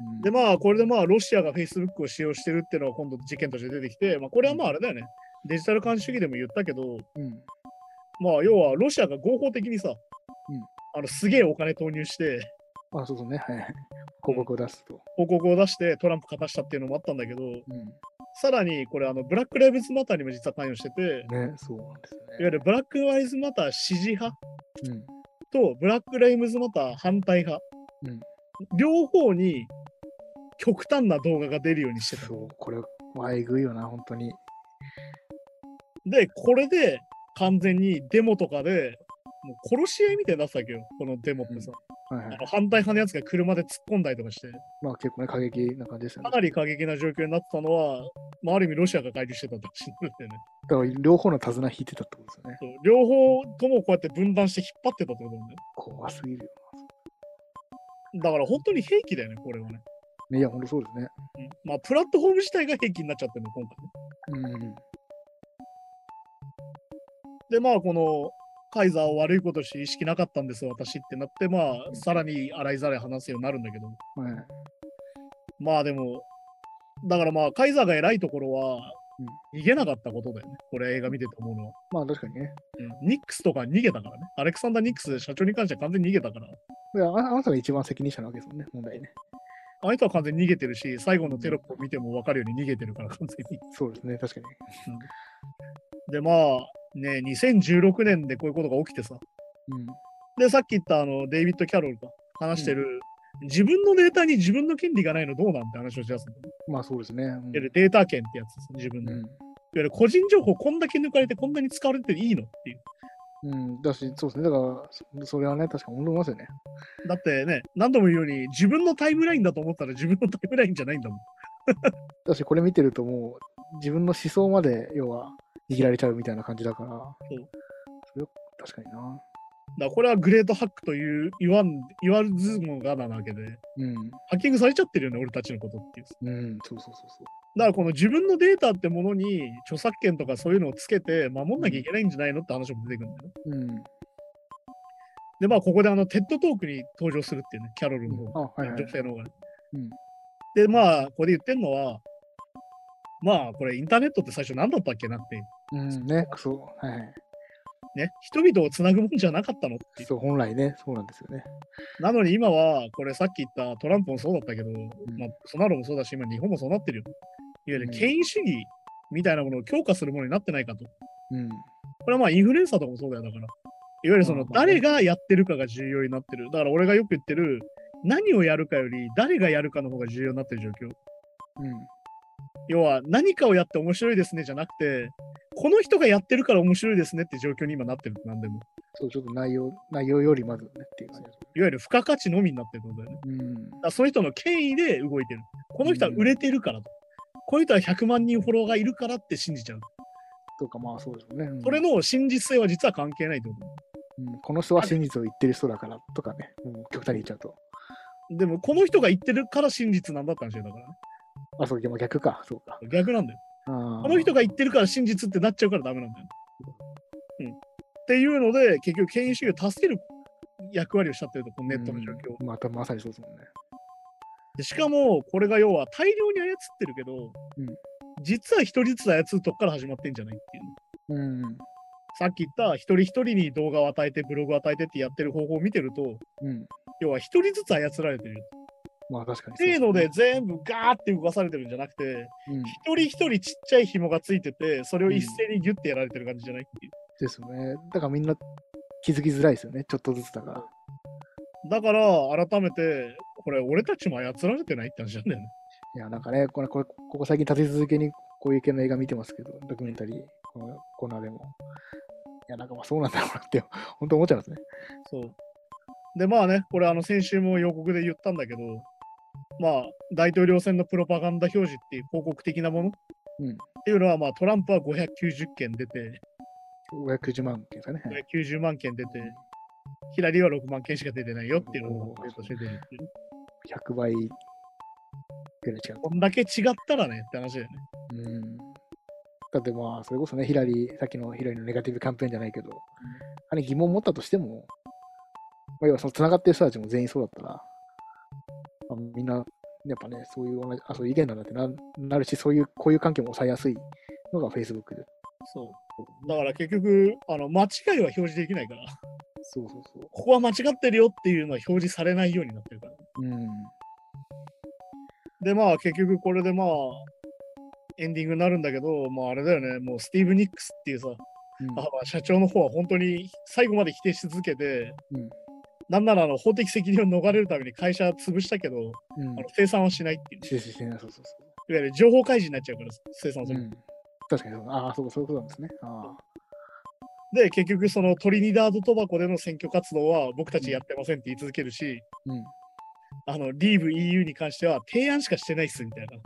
うんで、まあ、これでまあ、ロシアが Facebook を使用してるっていうのは今度事件として出てきて、まあ、これはまああれだよね。デジタル監視主義でも言ったけど、うん。まあ、要はロシアが合法的にさ、うんあのすげえお金投入して、あ、そうそうね。はいはい。広告を出すと。報告を出してトランプ勝たしたっていうのもあったんだけど、うん。さらにこれ、あのブラック・ライブズ・マターにも実は関与してて、いわね、そうなんですよね。ゆるブラック・ライブズ・マター支持派うん。とブラック・ライブズ・マター反対派、うん両方に極端な動画が出るようにしてた。そう、これ、まあ、えぐいよな、本当に。で、これで完全にデモとかで、もう殺し合いみたいになってたわけよ、このデモってさ。はいはいあの。反対派のやつが車で突っ込んだりとかして、まあ結構ね、過激な感じですよね。かなり過激な状況になってたのは、まあ、ある意味ロシアが介入してたってんだよね。だから両方の手綱引いてたってことですよね。両方ともこうやって分断して引っ張ってたってことなんだよ。怖すぎるよだから本当に兵器だよね、これはね。な。いや、本当そうですね。うんまあ、プラットフォーム自体が兵器になっちゃってるの、今回ね。うん。で、まあ、このカイザーを悪いことして意識なかったんです、私ってなって、まあ、さらに洗いざらい話すようになるんだけど、はい。まあでも、だからまあ、カイザーが偉いところは、逃げなかったことだよね。これ映画見てて思うのは。まあ確かにね。うんニックスとか逃げたからね。アレクサンダー・ニックス社長に関しては完全に逃げたから。でああなたが一番責任者なわけですもんね、問題ね。あの人は完全に逃げてるし、最後のテロップを見ても分かるように逃げてるから、完全に。そうですね、確かに。で、まあ、ね、2016年でこういうことが起きてさ。うん。で、さっき言ったあのデイビッド・キャロルが話してる、自分のデータに自分の権利がないのどうなんて話をしやすい。いわまあそうですね。うんデータ権ってやつです、自分の。いわうんゆる個人情報こんだけ抜かれてこんなに使われていいのっていう。うん、だし、そうですね。だから、そそれはね、確かに思いますよね。だってね、何度も言うように自分のタイムラインだと思ったら自分のタイムラインじゃないんだもん。だし、これ見てるともう、自分の思想まで、要は、握られちゃうみたいな感じだから、そうそれは確かにな。だこれはグレートハックという言わん言わずもがなわけで、うん。ハッキングされちゃってるよね、俺たちのことっていう。うん、そうそうそうそう。だからこの自分のデータってものに著作権とかそういうのをつけて守んなきゃいけないんじゃないのって話も出てくるんだよね。うん。で、まあここであのテッドトークに登場するっていうね、キャロルの方、あ、はいはい女。性の方がね。うんで、まあここで言ってんのは、まあこれインターネットって最初何だったっけなって、うん、ね、そう。はいはい。ね、人々をつなぐもんじゃなかったのっ。そう、本来ね、そうなんですよね。なのに今は、これさっき言ったトランプもそうだったけど、まあ、ソナロもそうだし、今日本もそうなってるよ。いわゆるうん権威主義みたいなものを強化するものになってないかと。うん。これはまあインフルエンサーとかもそうだよ、だから。いわゆるその誰がやってるかが重要になってる。だから俺がよく言ってる、何をやるかより誰がやるかの方が重要になってる状況。うん。要は何かをやって面白いですねじゃなくて、この人がやってるから面白いですねって状況に今なってる、なんでも。そう、ちょっと内容、内容よりまずねっていう。いわゆる付加価値のみになってることだよね。うん。だその人の権威で動いてる。この人は売れてるからと。この人は100万人フォロワーがいるからって信じちゃう。とか、まあそうですよね。うんそれの真実性は実は関係ないってこと。うん、この人は真実を言ってる人だからとかね、うん、極端に言っちゃうと。でも、この人が言ってるから真実なんだったんですよ、だからね。あ、そう、でも逆か、そうか。逆なんだよ。あこの人が言ってるから真実ってなっちゃうからダメなんだよ。うん。っていうので、結局、権威主義を助ける役割をしちゃってると、このネットの状況。うんまたまさにそうですもんね。でしかも、これが要は大量に操ってるけど、うん実は一人ずつ操るとこから始まってんじゃないっていう。うん。さっき言った一人一人に動画を与えて、ブログを与えてってやってる方法を見てると、うん。要は一人ずつ操られてる。まあ確かにっていうので、全部ガーって動かされてるんじゃなくて、うん。一人一人ちっちゃい紐がついてて、それを一斉にギュッてやられてる感じじゃないっていう。ですよね。だからみんな気づきづらいですよね。ちょっとずつだから。だから、改めて、これ、俺たちも操られてないって話なんだよね。いや、なんかね、これ、これここ最近立て続けにこういう系の映画見てますけど、ドキュメンタリー、このコーナーでも。いや、なんかまあそうなんだろうなって、本当思っちゃいますね。そう。で、まあね、これ、あの、先週も予告で言ったんだけど、まあ、大統領選のプロパガンダ表示っていう広告的なもの？っうん。ていうのは、まあ、トランプは590件出て、590万件ですかね。はい590万件出て、ヒラリーは6万件しか出てないよっていうのおーがデータとして出るっていう。100倍ぐらい違う。こんだけ違ったらねって話だよね。うん。だってまあ、それこそね、ヒラリー、さっきのヒラリーのネガティブキャンペーンじゃないけど、あれ疑問を持ったとしても、まあ、要はその繋がってる人たちも全員そうだったら、まあ、みんな、やっぱね、そういう同じ、あ、そういう意見なんだってななるし、そういう、こういう関係も抑えやすいのが Facebook で。そう。だから結局、あの間違いは表示できないから、そうそうそう。ここは間違ってるよっていうのは表示されないようになってるから。うん。で、まあ結局これでまあ、エンディングになるんだけど、まああれだよね、もうスティーブ・ニックスっていうさ、うんあ社長の方は本当に最後まで否定し続けて、うんなんならあの法的責任を逃れるために会社潰したけど、うんあの生産はしないっていう、しししないそうそうそいわゆる情報開示になっちゃうから、生産すう。る。うん。確かにそう。ああ、そうか、そういうことなんですね。あで、結局そのトリニダード・トバコでの選挙活動は僕たちやってませんって言い続けるし、あ。うん。あの、リーブ EU に関しては提案しかしてないっすみたいな。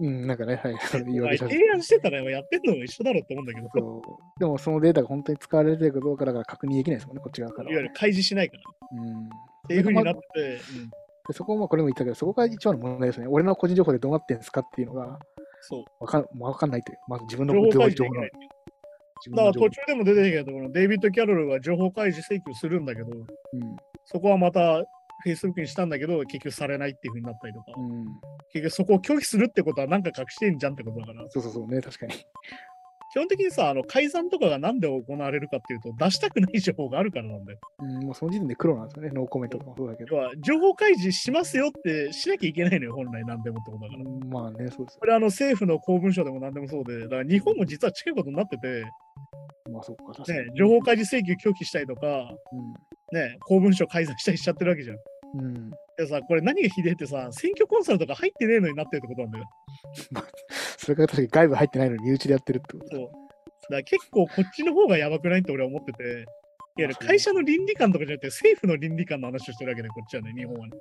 うん、なんかね、はい。言いまあ訳し提案してたらやってんのも一緒だろうって思うんだけど、そうでもそのデータが本当に使われてるかどうかだから確認できないですもんね、こっち側からいわゆる開示しないから。うん。っていうふうになってうんそこもこれも言ったけど、そこが一番の問題ですね。俺の個人情報でどうなってんですかっていうのがそう。わかんわかんないという。まず自分の情報開示情報のできない。自分の情報だから途中でも出てきたところ、デイビッド・キャロルが情報開示請求するんだけど、うんそこはまた Facebook にしたんだけど、結局されないっていうふうになったりとか、うん。結局そこを拒否するってことは何か隠してんじゃんってことだから、そうそうそうね、確かに。基本的にさ、あの改ざんとかがなんで行われるかっていうと、出したくない情報があるからなんだよ。うん、もうその時点で黒なんですよね、ノーコメントとかもそうだけど。情報開示しますよってしなきゃいけないのよ、本来なんでもってことだから。うんまあね、そうですこれあの政府の公文書でも何でもそうで、だから日本も実は近いことになってて、よ。まあそっか、確かに。、ね情報開示請求拒否したりとか、ね、公文書改ざんしたりしちゃってるわけじゃん。うん。うん。でさ、これ何がひでえってさ、選挙コンサルとか入ってねえのになってるってことなんだよ。それから確かに外部入ってないのに身内でやってるってことそう。だから結構こっちの方がやばくないって俺は思ってて、いわゆる会社の倫理観とかじゃなくて政府の倫理観の話をしてるわけで、こっちはね、日本はね。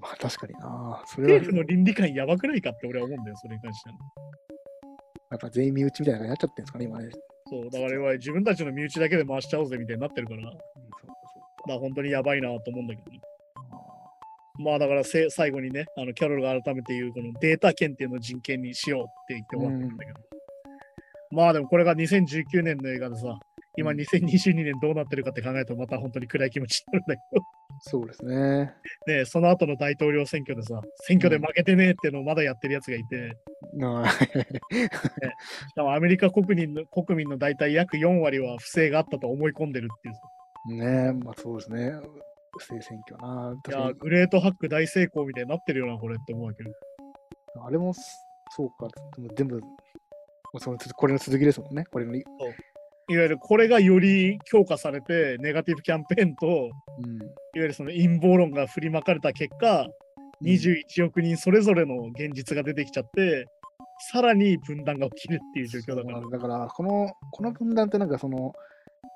まあ確かにな。それは政府の倫理観やばくないかって俺は思うんだよ、それに関してはね。やっぱ全員身内みたいな感じになっちゃってるんですかね、今ね。そう、だから我々自分たちの身内だけで回しちゃおうぜみたいになってるから、だかうん、そうかそうら本当にやばいなと思うんだけどね。か。まあだからせ最後にね、あのキャロルが改めて言うこのデータ権っていうのを人権にしようって言って終わってるんだけど。まあでもこれが2019年の映画でさ、今うん2022年どうなってるかって考えるとまた本当に暗い気持ちになるんだけど。そうですね。で、その後の大統領選挙でさ、選挙で負けてねえっていうのをまだやってるやつがいて、なあしかもアメリカ国民の国民の大体約4割は不正があったと思い込んでるっていうさ。ねえ、まあそうですね。不正選挙な。いやグレートハック大成功みたいになってるよな、これって思うわけど。あれもそうか。でも全部、そのこれの続きですもんね。これの、うん、いわゆるこれがより強化されて、ネガティブキャンペーンと、いわゆるその陰謀論が振りまかれた結果、21億人それぞれの現実が出てきちゃって、さらに分断が起きるっていう状況だから。だから、この、この分断ってなんかその、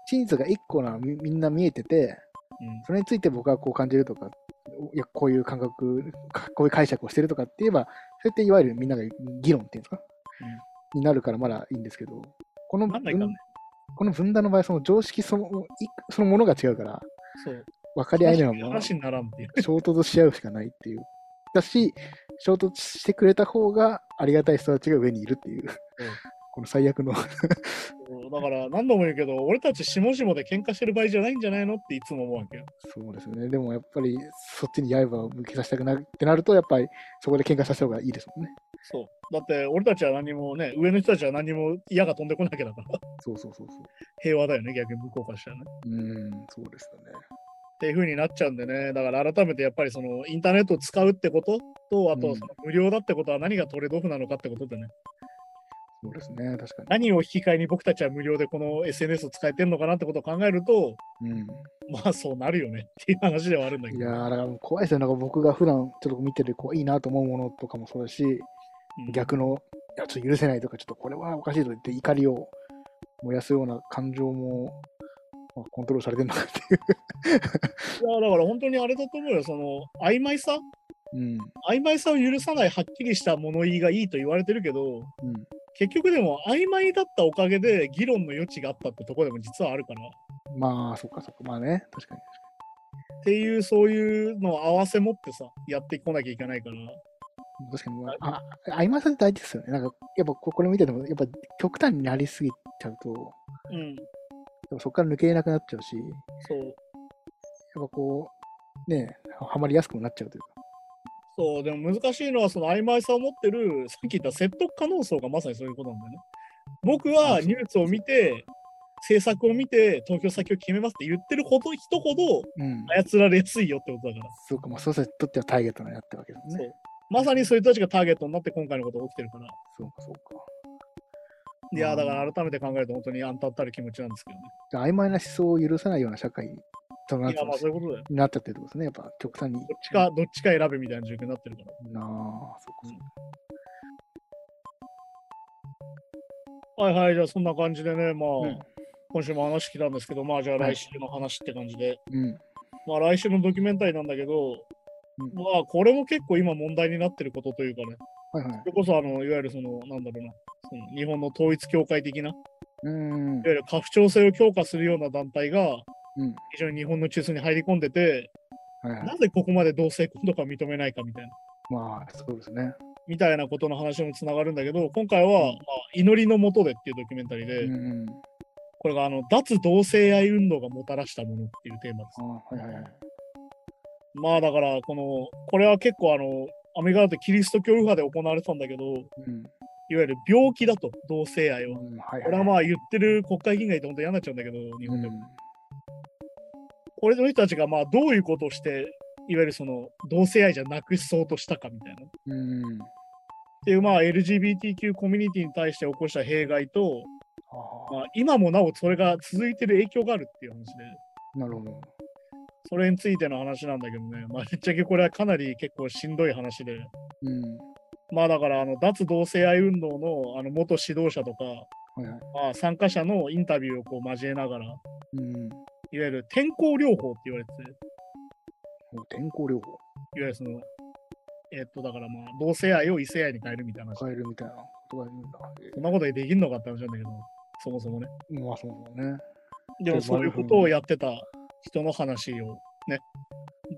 真実が一個なみみんな見えてて、それについて僕はこう感じるとか、いやこういう感覚、かこういう解釈をしてるとかって言えば、それっていわゆるみんなが議論っていうんですか、になるからまだいいんですけど、この分。この分断の場合、その常識そのいそのものが違うから、そう。分かり合えないまま。衝突し合うしかないっていう。だし、衝突してくれた方がありがたい人たちが上にいるっていう、この最悪の。だから何度も言うけど、俺たち下々で喧嘩してる場合じゃないんじゃないのっていつも思うわけよ。そうですよね。でもやっぱりそっちに刃を向けさせたくなるってなると、やっぱりそこで喧嘩させた方がいいですもんね。そう。だって俺たちは何もね、上の人たちは何も矢が飛んでこなきゃだから、そうそうそうそう。平和だよね、逆に向こうからしたらね。うん、そうですよね。っていう風になっちゃうんでね、だから改めてやっぱりそのインターネットを使うってことと、あうんとその無料だってことは何がトレードオフなのかってことでね、そうですね、確かに。何を引き換えに僕たちは無料でこの SNS を使えてんのかなってことを考えると、うん。まあそうなるよねっていう話ではあるんだけど。いやー、だから怖いですよ。なんか僕が普段ちょっと見ててこういいなと思うものとかもそうだし、うん逆の、いや、ちょっと許せないとか、ちょっとこれはおかしいと言って怒りを燃やすような感情も、まあコントロールされてるのかっていう。いやだから本当にあれだと思うよ、その曖昧さうん。曖昧さを許さないはっきりした物言いがいいと言われてるけど、うん。結局でも曖昧だったおかげで議論の余地があったってところでも実はあるから、っまあ、そっかそっか。まあね、確かに。ていうそういうのを合わせ持ってさ、やってこなきゃいけないから、確かに、まあ、あ曖昧さって大事ですよね。なんか、やっぱここれ見てても、やっぱ極端になりすぎちゃうと、うん、でもそこから抜けれなくなっちゃうし、そう。やっぱこう、ねははまりやすくもなっちゃうというか。そう、でも難しいのはその曖昧さを持ってる、さっき言った説得可能性がまさにそういうことなんだよね。僕はニュースを見て、政策を見て投票先を決めますって言ってるほど人ほどうん。操られやすいよってことだから。そうか、まあ、そうするとってはターゲットになってるわけですね。まさにそういう人たちがターゲットになって今回のことが起きてるから。そうか、そうか。いやだから改めて考えると本当にあんたったる気持ちなんですけどね。曖昧な思想を許さないような社会となっいや、まあそういうことだよ。になっちゃってるってことですね。やっぱ極端に。どっちか、どっちか選べみたいな状況になってるから。なあ、そうか、そうか。はいはい、じゃあそんな感じでね、まあ、うん今週も話来たんですけど、まあじゃあはい来週の話って感じで。うん。まあ来週のドキュメンタリーなんだけど、うんまあこれも結構今問題になってることというかね、はいはいそ。れこそあの、いわゆるその、なんだろうな、その日本の統一教会的な、いわうん。ゆる家父長制を強化するような団体が、うん。非常に日本の中枢に入り込んでて、はいはいな。ぜここまで同性婚とかを認めないかみたいな、まあ、そうですね。みたいなことの話にもつながるんだけど、今回は、まあ、祈りのもとでっていうドキュメンタリーで、うん。これがあの脱同性愛運動がもたらしたものっていうテーマですあ。はいはいはい。まあだから、この、これは結構あの、アメリカだとキリスト教右派で行われてたんだけど、うん。いわゆる病気だと、同性愛は。うんはいこれはまあ言ってる国会議員がいて本当嫌になっちゃうんだけど、日本でも。うんこれの人たちがまあどういうことをして、いわゆるその同性愛じゃなくしそうとしたかみたいな。っうん。ていうまあ LGBTQ コミュニティに対して起こした弊害と、あまあ、今もなおそれが続いてる影響があるっていう話で、あ、なるほど。それについての話なんだけどね、まあ、ぶっちゃけこれはかなり結構しんどい話で、うん。まあだからあの脱同性愛運動のあの元指導者とか、はいはい。まあ、参加者のインタビューをこう交えながら、いわうん。ゆる天候療法って言われてて、いわもう天候療法ゆるその、えっとだからまあ同性愛を異性愛に変えるみたいな話、変えるみたいなことが言うんだ。そんなことでできんのかって話なんだけど、そもそもね。えまあそうだね。でもそういうことをやってた人の話をね、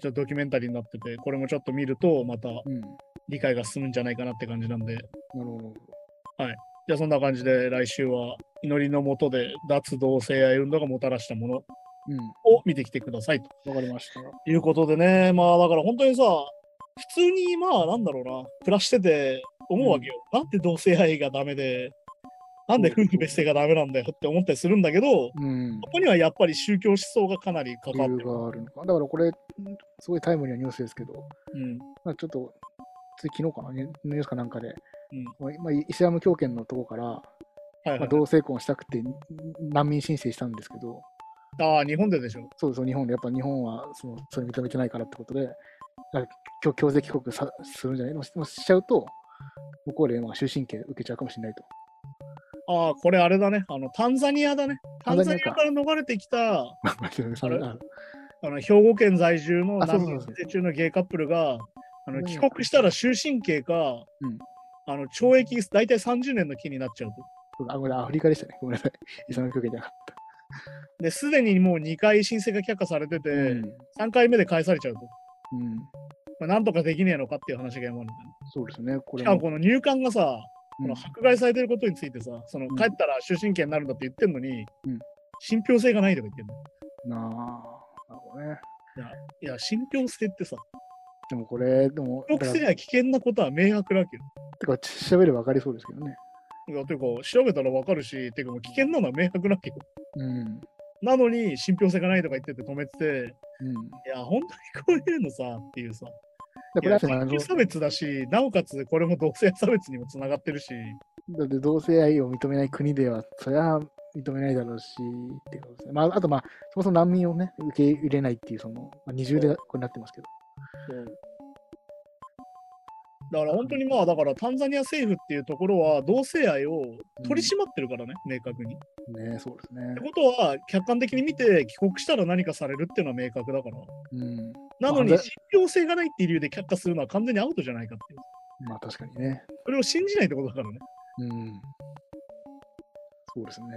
ちょっとドキュメンタリーになってて、これもちょっと見るとまたうん。理解が進むんじゃないかなって感じなんで、なるほど。じゃあそんな感じで来週は祈りのもとで脱同性愛運動がもたらしたものうん。を見てきてくださいとわかりました。いうことでね、まあだから本当にさ、普通にまあなんだろうな、暮らしてて思うわけよ。なんで同性愛がダメで、なんで夫婦別姓がダメなんだよって思ったりするんだけど、うん。ここにはやっぱり宗教思想がかなり関理由わってる。があるのか。だからこれ、すごいタイムリーなニュースですけど、うん。まあ、ちょっと、つい昨日かな、ニュースかなんかで、うんまあまあ、イスラム教圏のとこから、はいはいまあ、同性婚したくて難民申請したんですけど、ああ、日本ででしょ？そうそう、日本で、やっぱ日本はそのそれ認めてないからってことで、なんか強強制帰国さするんじゃない？のもしちゃうと、向こうでまあ終身刑受けちゃうかもしれないと。ああ、これあれだね。あの、タンザニアだね。タンザニアから逃れてきた、まあああの兵庫県在住の難民申請中のゲイカップルが、あのうん帰国したら終身刑か、うんあの懲役大体30年の刑になっちゃうと。あ、ごめんアフリカでしたね。ごめんなさい。イスラムじゃなかっで、すでにもう2回申請が却下されてて、た。うん。3回目で返されちゃうと。うん。まあ、なんとかできねえのかっていう話が今までそうですね。これしかもこの入管がさ、うんこの迫害されてることについてさ、そのうん帰ったら終身刑になるんだって言ってんのに、うん信憑性がないとか言ってんの。なあ、なるほどね。いや、信憑性ってさ、でもこれ、でも、だから信憑性は危険なことは明白だけど。てか調べれば分かりそうですけどね。いや、てか、調べたらわかるし、てか危険なのは明白だけど。うん。なのに、信憑性がないとか言ってて止めてて、うん。いや、本当にこういうのさ、っていうさ、だいやから人種差別だし、なおかつこれも同性差別にもつながってるし、だって同性愛を認めない国では、それは認めないだろうし、ってことですね。まあ、あと、まあ、そもそも難民をね、受け入れないっていう、その、まあ、二重でこれになってますけど。だから本当にまあ、だからタンザニア政府っていうところは同性愛を取り締まってるからね、明確に。っねそうですねて。ことは、客観的に見て帰国したら何かされるっていうのは明確だから。うん。なのに、まあ信憑性がないっていう理由で却下するのは完全にアウトじゃないかっていう。まあ、確かにね。それを信じないってことだからね。うん。そうですね。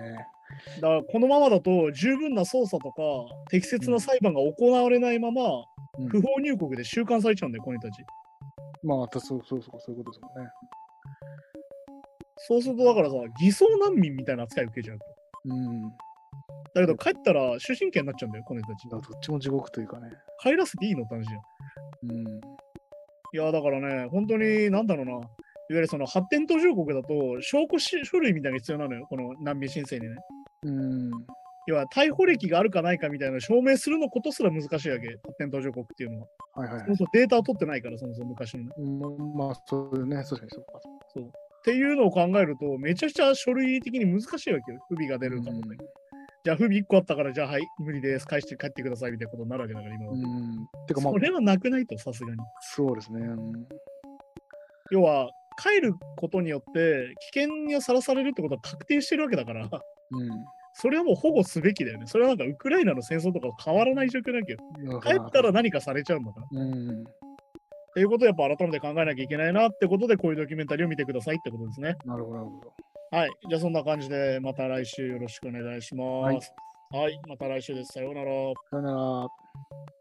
だからこのままだと十分な捜査とか適切な裁判が行われないまま、うん不法入国で収監されちゃうんだよ、この人たち。まあ、たそうそうそう、そういうことですもんね。そうすると、だからさ、偽装難民みたいな扱いを受けちゃうと。うん。だだけど帰ったら終身刑になっちゃうんだよ、この人たち。からどっちも地獄というかね。帰らせていいのって話じゃん。うん。いや、だからね、本当に、なんだろうな、いわゆるその発展途上国だと、証拠し書類みたいなのが必要なのよ、この難民申請にね。うん。要は、逮捕歴があるかないかみたいなのを証明するのことすら難しいわけ、発展途上国っていうのは。はいはいそデータを取ってないから、そもそも昔のね。うんまあ、そうね、確かにそうか。っていうのを考えると、めちゃくちゃ書類的に難しいわけよ、不備が出るかも、うんじゃあ、不備1個あったから、じゃあ、はい、無理です、返して帰ってくださいみたいなことになるわけだから、今は。うん。てかまあそ、れはなくないと、さすがに。そうですね。うん要は、帰ることによって、危険にさらされるってことは確定してるわけだから、うん。それはもう保護すべきだよね。それはなんかウクライナの戦争とか変わらない状況だけど、帰ったら何かされちゃうんだから。っうん。ていうことをやっぱ改めて考えなきゃいけないなってことで、こういうドキュメンタリーを見てくださいってことですね。なるほど、なるほど。はい。じゃあそんな感じで、また来週よろしくお願いします。はい。また来週です。さようなら。さよなら。